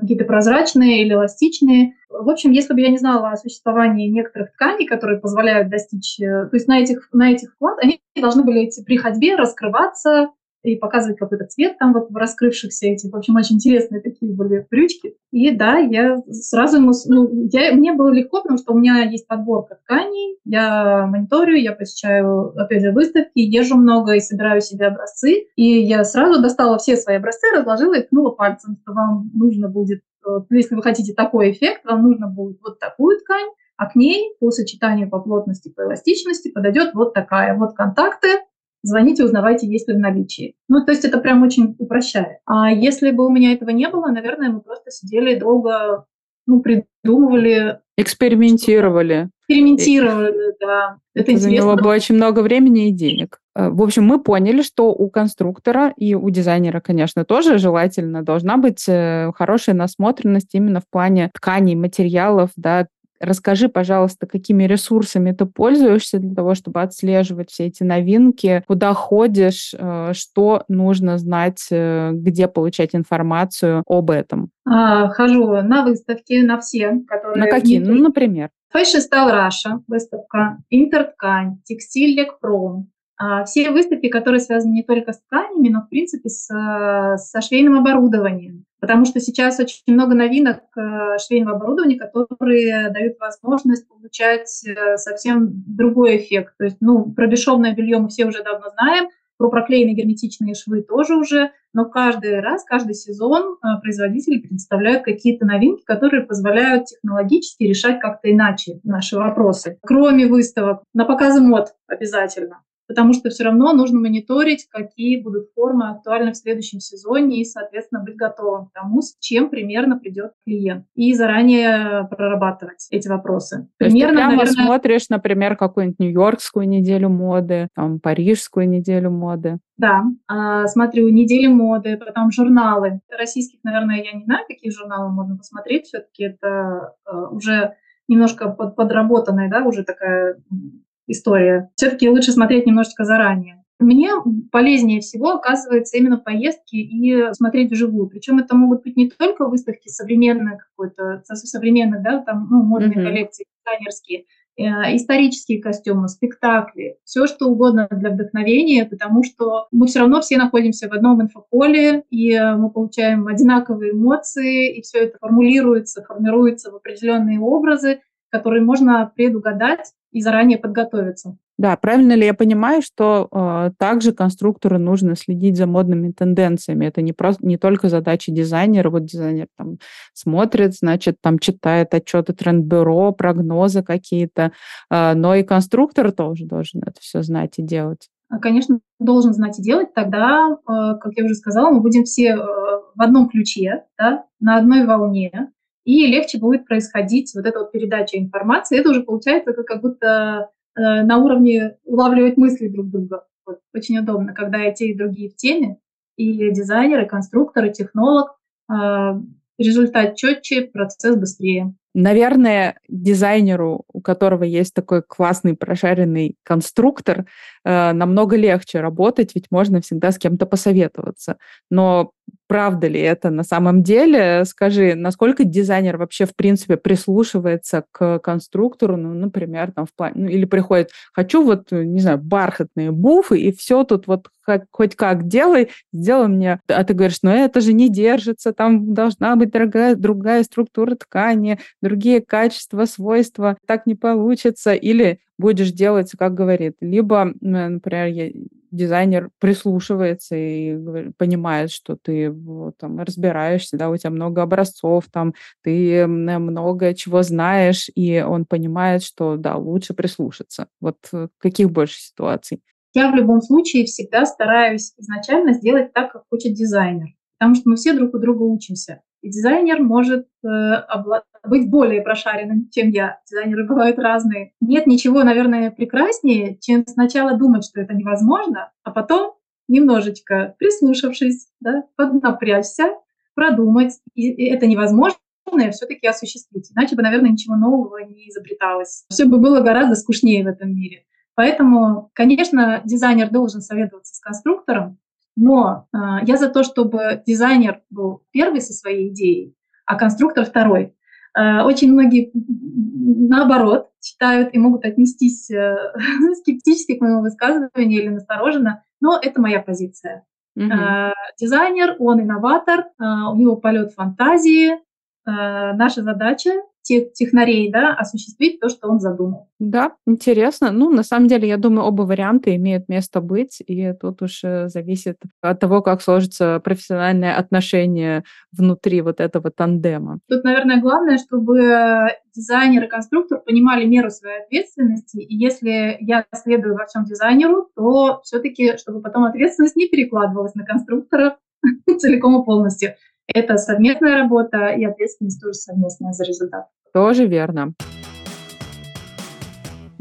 A: какие-то прозрачные или эластичные. В общем, если бы я не знала о существовании некоторых тканей, которые позволяют достичь, э, то есть на этих, на этих вклад, они должны были при ходьбе раскрываться, и показывать какой-то цвет там вот в раскрывшихся этих. В общем, очень интересные такие были брючки. И да, я сразу ему, ну, я, мне было легко, потому что у меня есть подборка тканей, я мониторю, я посещаю, опять же, выставки, езжу много и собираю себе образцы. И я сразу достала все свои образцы, разложила и ткнула пальцем, что вам нужно будет, э, если вы хотите такой эффект, вам нужно будет вот такую ткань, а к ней по сочетанию по плотности, по эластичности подойдет вот такая. Вот контакты, звоните, узнавайте, есть ли в наличии. Ну, то есть это прям очень упрощает. А если бы у меня этого не было, наверное, мы просто сидели долго, ну, придумывали.
B: Экспериментировали.
A: Экспериментировали, да.
B: Это интересно. него было очень много времени и денег. Э, в общем, мы поняли, что у конструктора и у дизайнера, конечно, тоже желательно должна быть э, хорошая насмотренность именно в плане тканей, материалов, да, Расскажи, пожалуйста, какими ресурсами ты пользуешься для того, чтобы отслеживать все эти новинки, куда ходишь, э, что нужно знать, э, где получать информацию об этом?
A: А, хожу на выставки, на все,
B: которые... На какие? Ну, например.
A: Fashion Style Russia выставка, Интерткань, Текстиль Лекпром, а, все выставки, которые связаны не только с тканями, но, в принципе, с, со швейным оборудованием. Потому что сейчас очень много новинок э, швейного оборудования, которые дают возможность получать э, совсем другой эффект. То есть, ну, про бесшовное белье мы все уже давно знаем, про проклеенные герметичные швы тоже уже, но каждый раз, каждый сезон э, производители представляют какие-то новинки, которые позволяют технологически решать как-то иначе наши вопросы. Кроме выставок, на показы мод обязательно потому что все равно нужно мониторить, какие будут формы актуальны в следующем сезоне и, соответственно, быть готовым к тому, с чем примерно придет клиент, и заранее прорабатывать эти вопросы.
B: То примерно, есть ты прямо наверное... смотришь, например, какую-нибудь Нью-Йоркскую неделю моды, там, Парижскую неделю моды.
A: Да, а, смотрю недели моды, потом журналы. Российских, наверное, я не знаю, какие журналы можно посмотреть. Все-таки это а, уже немножко под, подработанная, да, уже такая история. Все-таки лучше смотреть немножечко заранее. Мне полезнее всего оказывается именно поездки и смотреть вживую. Причем это могут быть не только выставки современных какой-то, современных, да, там, ну, модные mm-hmm. коллекции, дизайнерские, э, исторические костюмы, спектакли, все что угодно для вдохновения, потому что мы все равно все находимся в одном инфополе, и мы получаем одинаковые эмоции, и все это формулируется, формируется в определенные образы, которые можно предугадать и заранее подготовиться.
B: Да, правильно ли я понимаю, что э, также конструктору нужно следить за модными тенденциями? Это не просто не только задача дизайнера. Вот дизайнер там смотрит, значит, там читает отчеты тренд-бюро, прогнозы какие-то, э, но и конструктор тоже должен это все знать и делать.
A: А, конечно, должен знать и делать. Тогда, э, как я уже сказала, мы будем все э, в одном ключе, да, на одной волне и легче будет происходить вот эта вот передача информации. Это уже получается как, как будто э, на уровне улавливать мысли друг друга. Вот, очень удобно, когда и те, и другие в теме, и дизайнер, и конструктор, и технолог. Э, результат четче, процесс быстрее.
B: Наверное, дизайнеру, у которого есть такой классный прошаренный конструктор, э, намного легче работать, ведь можно всегда с кем-то посоветоваться. Но правда ли это на самом деле? Скажи, насколько дизайнер вообще в принципе прислушивается к конструктору, ну, например, там в плане, ну, или приходит, хочу вот, не знаю, бархатные буфы, и все тут вот хоть, хоть как делай, сделай мне. А ты говоришь, ну это же не держится, там должна быть другая, другая структура ткани, другие качества, свойства, так не получится. Или будешь делать, как говорит. Либо, например, дизайнер прислушивается и понимает, что ты там разбираешься, да, у тебя много образцов, там ты много чего знаешь, и он понимает, что да, лучше прислушаться. Вот э, каких больше ситуаций?
A: Я в любом случае всегда стараюсь изначально сделать так, как хочет дизайнер. потому что мы все друг у друга учимся. И дизайнер может э, быть более прошаренным, чем я. Дизайнеры бывают разные. Нет ничего, наверное, прекраснее, чем сначала думать, что это невозможно, а потом немножечко прислушавшись, да, поднапрячься, продумать, и, это невозможно, все-таки осуществить. Иначе бы, наверное, ничего нового не изобреталось. Все бы было гораздо скучнее в этом мире. Поэтому, конечно, дизайнер должен советоваться с конструктором, но э, я за то, чтобы дизайнер был первый со своей идеей, а конструктор второй. Э, очень многие, наоборот, считают и могут отнестись э, *laughs* скептически к моему высказыванию или настороженно, но это моя позиция. Угу. Дизайнер, он инноватор, у него полет фантазии. Наша задача тех, технарей, да, осуществить то, что он задумал.
B: Да, интересно. Ну, на самом деле, я думаю, оба варианта имеют место быть, и тут уж зависит от того, как сложится профессиональное отношение внутри вот этого тандема.
A: Тут, наверное, главное, чтобы дизайнер и конструктор понимали меру своей ответственности, и если я следую во всем дизайнеру, то все-таки, чтобы потом ответственность не перекладывалась на конструктора *laughs* целиком и полностью. Это совместная работа, и ответственность тоже совместная за результат.
B: Тоже верно.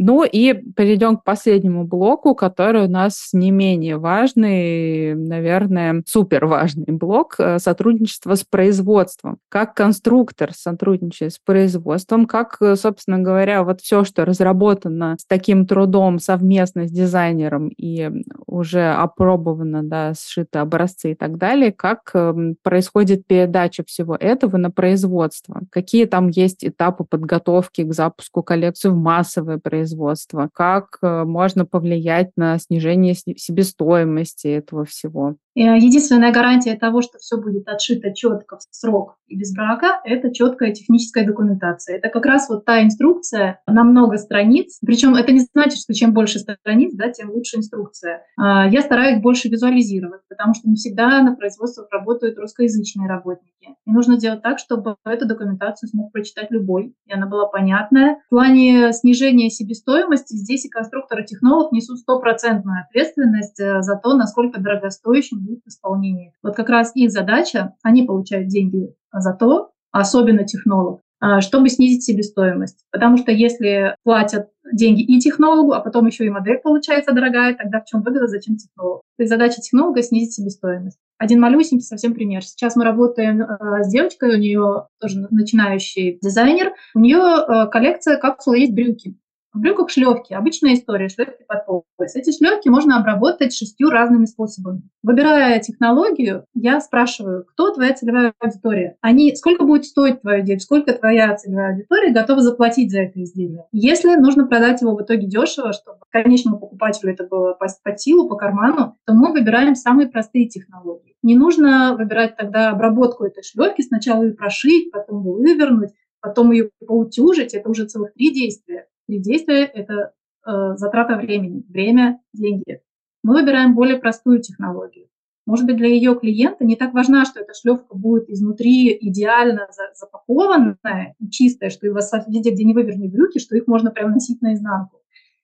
B: Ну и перейдем к последнему блоку, который у нас не менее важный, наверное, супер важный блок э, сотрудничества с производством. Как конструктор сотрудничает с производством, как, э, собственно говоря, вот все, что разработано с таким трудом совместно с дизайнером и уже опробовано, да, сшиты образцы и так далее, как эм, происходит передача всего этого на производство, какие там есть этапы подготовки к запуску коллекции в массовое производство, производства, как э, можно повлиять на снижение себестоимости этого всего.
A: Э, единственная гарантия того, что все будет отшито четко в срок и без брака, это четкая техническая документация. Это как раз вот та инструкция на много страниц. Причем это не значит, что чем больше страниц, да, тем лучше инструкция. А, я стараюсь больше визуализировать, потому что не всегда на производствах работают русскоязычные работники. И нужно сделать так, чтобы эту документацию смог прочитать любой, и она была понятная. В плане снижения себестоимости здесь и конструктор, и технолог несут стопроцентную ответственность э, за то, насколько дорогостоящим будет исполнение. Вот как раз их задача, они получают деньги за то, особенно технолог, а, чтобы снизить себестоимость. Потому что если платят деньги и технологу, а потом еще и модель получается дорогая, тогда в чем выгода, зачем технолог? То есть задача технолога — снизить себестоимость. Один малюсенький совсем пример. Сейчас мы работаем э, с девочкой, у нее тоже начинающий дизайнер, у нее э, коллекция капсул есть брюки. В брюках шлевки, обычная история, шлевки под пояс. Эти шлевки можно обработать шестью разными способами. Выбирая технологию, я спрашиваю, кто твоя целевая аудитория? Они, сколько будет стоить твое изделие, сколько твоя целевая аудитория готова заплатить за это изделие? Если нужно продать его в итоге дешево, чтобы конечному покупателю это было по, по силу, по карману, то мы выбираем самые простые технологии. Не нужно выбирать тогда обработку этой шлевки, сначала ее прошить, потом вывернуть, потом ее поутюжить, это уже целых три действия. Три действия – это э, затрата времени, время, деньги. Мы выбираем более простую технологию. Может быть, для ее клиента не так важна, что эта шлевка будет изнутри идеально запакованная и чистая, что и вас везде, где не выверни брюки, что их можно прям носить наизнанку.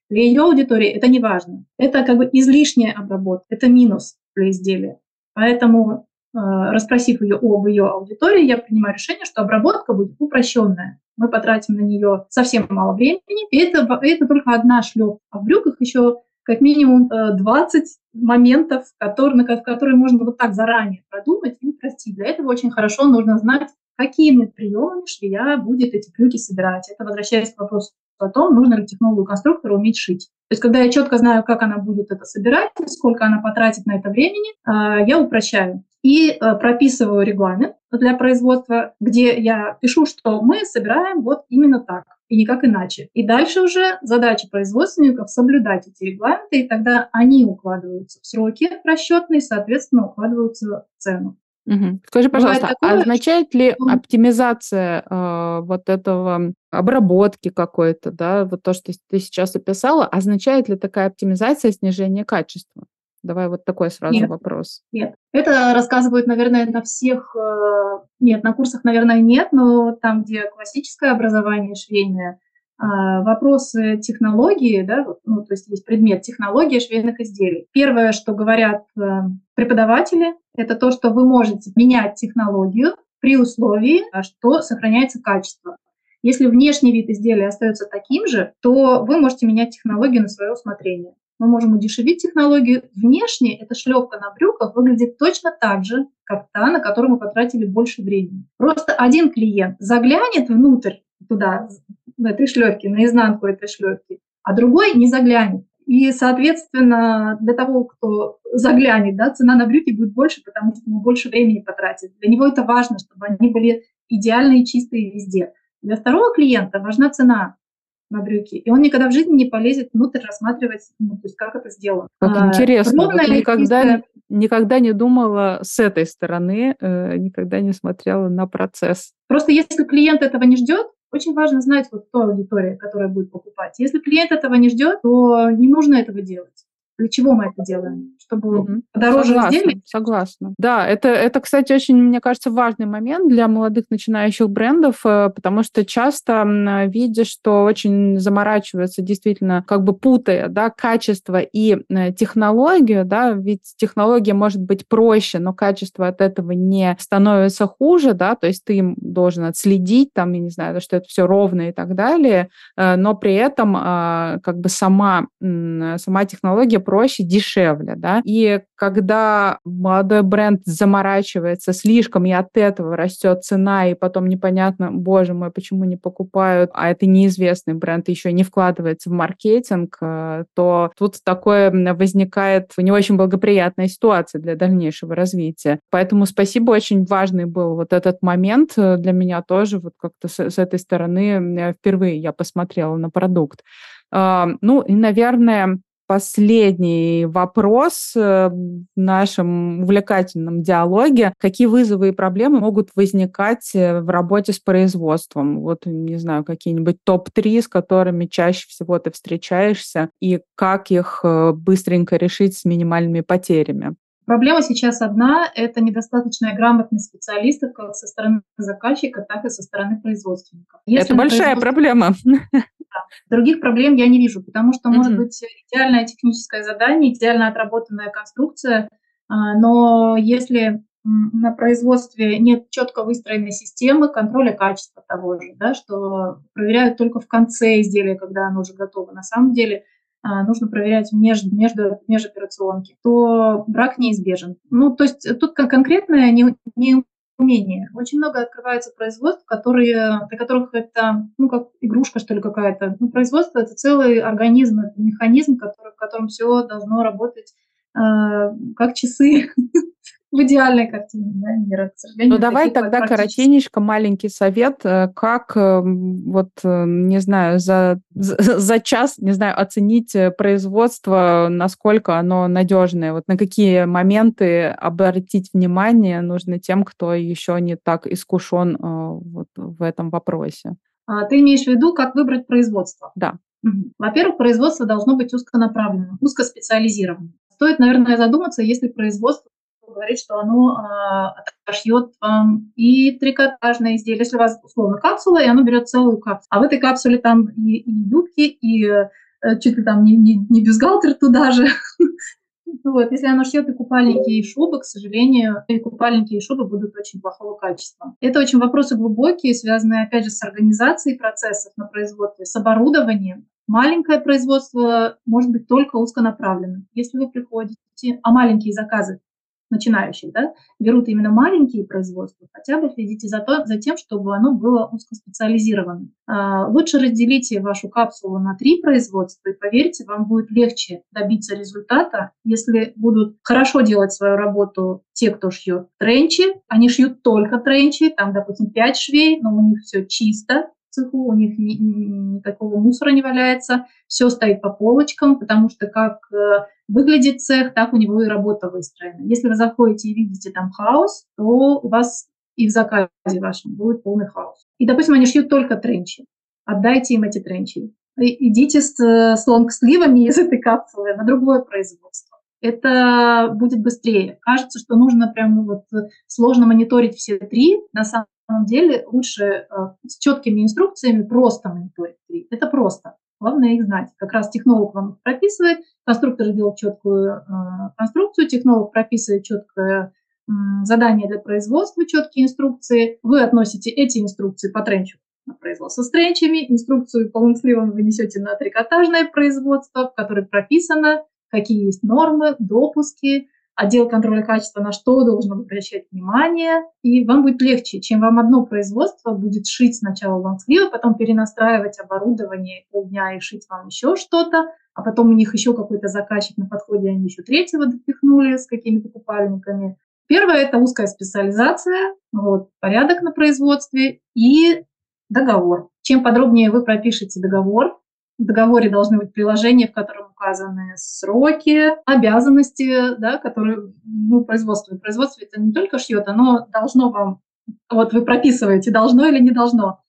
A: Для ее аудитории это не важно. Это как бы излишняя обработка, это минус для изделия. Поэтому расспросив ее об ее аудитории, я принимаю решение, что обработка будет упрощенная. Мы потратим на нее совсем мало времени, и это, это только одна шлепка. А в брюках еще как минимум 20 э, моментов, которые, которые можно вот так заранее продумать и упростить. Для этого очень хорошо нужно знать, какими приемами швея будет эти брюки собирать. Это возвращаясь к вопросу о том, нужно технологу-конструктору уметь шить. То есть, когда я четко знаю, как она будет это собирать, сколько она потратит на это времени, э, я упрощаю и э, прописываю регламент для производства, где я пишу, что мы собираем вот именно так и никак иначе. И дальше уже задача производственников соблюдать эти регламенты, и тогда они укладываются в сроки расчетные, соответственно, укладываются в цену.
B: Угу. Скажи, пожалуйста, такое, означает ли что... оптимизация э, вот этого обработки какой-то, да, вот то, что ты сейчас описала, означает ли такая оптимизация снижение качества? Давай вот такой сразу
A: нет,
B: вопрос.
A: Нет, это рассказывают, наверное, на всех, э, нет, на курсах, наверное, нет, но там, где классическое образование швейное, вопросы технологии, да, ну, то есть есть предмет технологии швейных изделий. Первое, что говорят э, преподаватели, это то, что вы можете менять технологию при условии, что сохраняется качество. Если внешний вид изделия остается таким же, то вы можете менять технологию на свое усмотрение. Мы можем удешевить технологию. Внешне эта шлепка на брюках выглядит точно так же, как та, на которую мы потратили больше времени. Просто один клиент заглянет внутрь туда, этой шлепке, наизнанку этой шлепки, а другой не заглянет. И, соответственно, для того, кто заглянет, да, цена на брюки будет больше, потому что мы больше времени потратим. Для него это важно, чтобы они были идеальные, чистые везде. Для второго клиента важна цена на брюки, и он никогда в жизни не полезет внутрь рассматривать, ну, то есть как это сделано.
B: Как а, интересно. Вот никогда, чистая... никогда не думала с этой стороны, э, никогда не смотрела на процесс.
A: Просто если клиент этого не ждет, очень важно знать вот кто аудитория, которая будет покупать. Если клиент этого не ждет, то не нужно этого делать. Для чего мы это делаем? Чтобы угу. подороже
B: согласна,
A: изделий?
B: Согласна. Да, это, это, кстати, очень, мне кажется, важный момент для молодых начинающих брендов, э, потому что часто видишь, что очень заморачиваются, действительно, как бы путая, да, качество и э, технологию, да, ведь технология может быть проще, но качество от этого не становится хуже, да, то есть ты должен отследить, там, я не знаю, что это все ровно и так далее, э, но при этом а, как бы сама, сама технология проще, дешевле, да. И когда молодой бренд заморачивается слишком, и от этого растет цена, и потом непонятно, боже мой, почему не покупают, а это неизвестный бренд еще не вкладывается в маркетинг, э, то тут такое возникает не очень благоприятная ситуация для дальнейшего развития. Поэтому спасибо, очень важный был вот этот момент э, для меня тоже, вот как-то с, с этой стороны впервые я посмотрела на продукт. Uh, ну и, наверное, последний вопрос э, в нашем увлекательном диалоге. Какие вызовы и проблемы могут возникать э, в работе с производством? Вот, не знаю, какие-нибудь топ-3, с которыми чаще всего ты встречаешься, и как их э, быстренько решить с минимальными потерями?
A: Проблема сейчас одна – это недостаточная грамотность специалистов как со стороны заказчика, так и со стороны производственника.
B: Если это большая проблема. *laughs*
A: Других проблем я не вижу, потому что может быть идеальное техническое задание, идеально отработанная конструкция, а, но если на производстве нет четко выстроенной системы контроля качества того же, да, что проверяют только в конце изделия, когда оно уже готово. На самом деле а, нужно проверять между, между, межоперационки, то брак неизбежен. Ну, то есть тут конкретное не, не умение. Очень много открывается производств, которые, для которых это, ну, как игрушка, что ли, какая-то. Ну, производство – это целый организм, это механизм, который, в котором все должно работать как часы. *laughs* в идеальной картине да, мира. К
B: сожалению, ну, давай тогда коротенечко маленький совет, э, как, э, вот, э, не знаю, *laughs* за, за час, не знаю, оценить производство, насколько оно надежное, вот на какие моменты обратить внимание нужно тем, кто еще не так искушен вот в этом вопросе.
A: А, ты имеешь в виду, как выбрать производство?
B: Да.
A: Во-первых, производство должно быть узконаправленным, узкоспециализированным. Стоит, наверное, задуматься, если производство говорит, что оно а, отошьет вам и трикотажное изделие. Если у вас, условно, капсула, и оно берет целую капсулу. А в этой капсуле там и, и юбки, и э, чуть ли там не, не, не бюстгальтер туда же. *laughs* Вот, если оно шьет и купальники, и шубы, к сожалению, и купальники, и шубы будут очень плохого качества. Это очень вопросы глубокие, связанные, опять же, с организацией процессов на производстве, с оборудованием. Маленькое производство может быть только узконаправленным. Если вы приходите, а маленькие заказы начинающих, да, берут именно маленькие производства, хотя бы следите за, то, за тем, чтобы оно было узкоспециализированным. А, лучше разделите вашу капсулу на три производства, и поверьте, вам будет легче добиться результата, если будут хорошо делать свою работу те, кто шьет тренчи, они шьют только тренчи, там, допустим, 5 швей, но у них все чисто, цеху, у них ни, ни, никакого мусора не валяется, все стоит по полочкам, потому что как э, выглядит цех, так у него и работа выстроена. Если вы заходите и видите там хаос, то у вас и в заказе вашем будет полный хаос. И, допустим, они шьют только тренчи. Отдайте им эти тренчи. И идите с, с лонгсливами из этой капсулы на другое производство. Это будет быстрее. Кажется, что нужно прям вот сложно мониторить все три. На самом деле лучше э, с четкими инструкциями просто мониторить три. Это просто. Главное их знать. Как раз технолог вам прописывает, конструктор делает четкую э, конструкцию, технолог прописывает четкое э, задание для производства, четкие инструкции. Вы относите эти инструкции по тренчу на производство с тренчами, инструкцию по лонгсливам вы несете на трикотажное производство, в которой прописано, какие есть нормы, допуски, отдел контроля качества на что должен обращать внимание, и вам будет легче, чем вам одно производство будет шить сначала лонгсливы, потом перенастраивать оборудование полдня и шить вам еще что-то, а потом у них еще какой-то заказчик на подходе, они еще третьего допихнули с какими-то купальниками. Первое – это узкая специализация, вот, порядок на производстве и договор. Чем подробнее вы пропишете договор, в договоре должны быть приложения, в котором указаны сроки, обязанности, да, которые, ну, производство. Производство это не только шьет, оно должно вам, вот вы прописываете, должно или не должно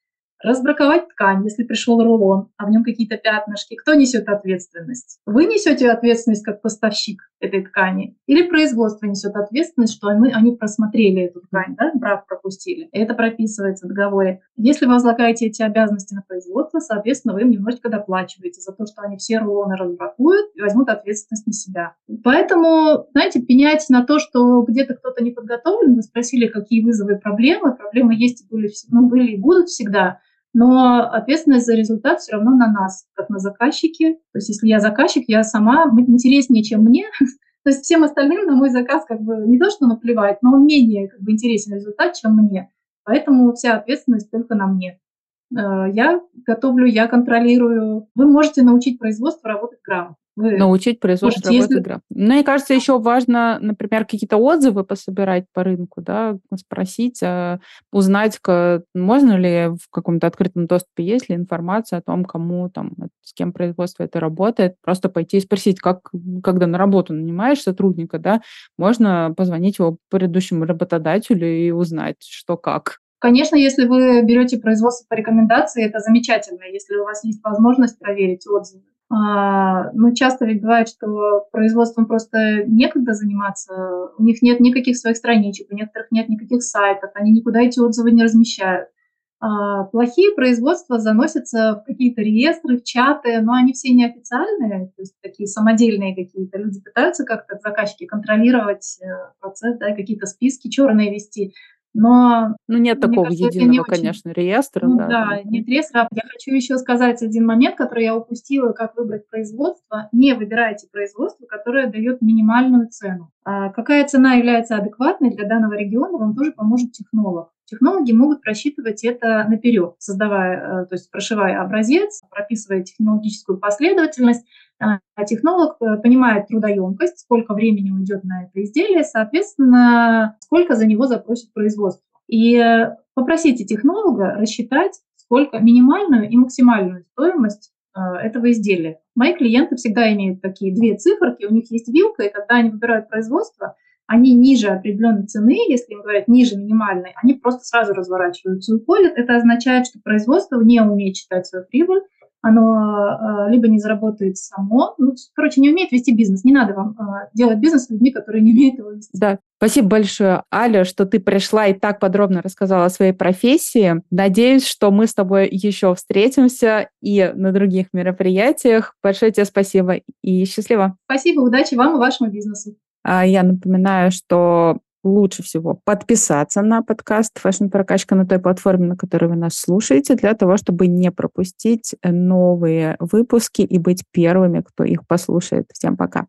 A: разбраковать ткань, если пришел рулон, а в нем какие-то пятнышки. Кто несет ответственность? Вы несете ответственность как поставщик этой ткани или производство несет ответственность, что они, они просмотрели эту ткань, да, брак пропустили. Это прописывается в договоре. Если вы возлагаете эти обязанности на производство, соответственно, вы им немножечко доплачиваете за то, что они все рулоны разбракуют и возьмут ответственность на себя. Поэтому, знаете, пенять на то, что где-то кто-то не подготовлен, вы спросили, какие вызовы и проблемы. Проблемы есть и были, ну, были и будут всегда но ответственность за результат все равно на нас, как на заказчике. То есть если я заказчик, я сама интереснее, чем мне. *laughs* То есть всем остальным на мой заказ как бы не то, что наплевать, но менее как бы, интересен результат, чем мне. Поэтому вся ответственность только на мне. Э, я готовлю, я контролирую. Вы можете научить производство работать грамотно.
B: Вы научить производство работы если... игра. Ну, мне кажется, еще важно, например, какие-то отзывы пособирать по рынку, да, спросить, а, узнать, можно ли в каком-то открытом доступе есть ли информация о том, кому там, с кем производство это работает, просто пойти и спросить, как, когда на работу нанимаешь сотрудника, да, можно позвонить его предыдущему работодателю и узнать, что как.
A: Конечно, если вы берете производство по рекомендации, это замечательно, если у вас есть возможность проверить отзывы. А, ну, часто ведь бывает, что производством просто некогда заниматься, у них нет никаких своих страничек, у некоторых нет никаких сайтов, они никуда эти отзывы не размещают. А, плохие производства заносятся в какие-то реестры, в чаты, но они все неофициальные, то есть такие самодельные какие-то. Люди пытаются как-то заказчики контролировать э, процесс, да, какие-то списки черные вести. Но
B: ну, нет такого кажется, единого, очень... конечно, реестра.
A: Ну, да, да, нет реестра. Я хочу еще сказать один момент, который я упустила, как выбрать производство. Не выбирайте производство, которое дает минимальную цену. А какая цена является адекватной для данного региона, вам тоже поможет технолог. Технологи могут просчитывать это наперед, создавая, э, то есть прошивая образец, прописывая технологическую последовательность, а технолог э, понимает трудоемкость, сколько времени уйдет на это изделие, соответственно, сколько за него запросит производство. И э, попросите технолога рассчитать, сколько минимальную и максимальную стоимость этого изделия. Мои клиенты всегда имеют такие две циферки, у них есть вилка, и когда они выбирают производство, они ниже определенной цены, если им говорят ниже минимальной, они просто сразу разворачиваются и уходят. Это означает, что производство не умеет считать свою прибыль, оно э, либо не заработает само, ну, короче, не умеет вести бизнес. Не надо вам э, делать бизнес с людьми, которые не умеют его вести.
B: Да, спасибо большое, Аля, что ты пришла и так подробно рассказала о своей профессии. Надеюсь, что мы с тобой еще встретимся и на других мероприятиях. Большое тебе спасибо и счастливо.
A: Спасибо, удачи вам и вашему бизнесу.
B: А я напоминаю, что лучше всего подписаться на подкаст Fashion Прокачка на той платформе, на которой вы нас слушаете, для того, чтобы не пропустить новые выпуски и быть первыми, кто их послушает. Всем пока!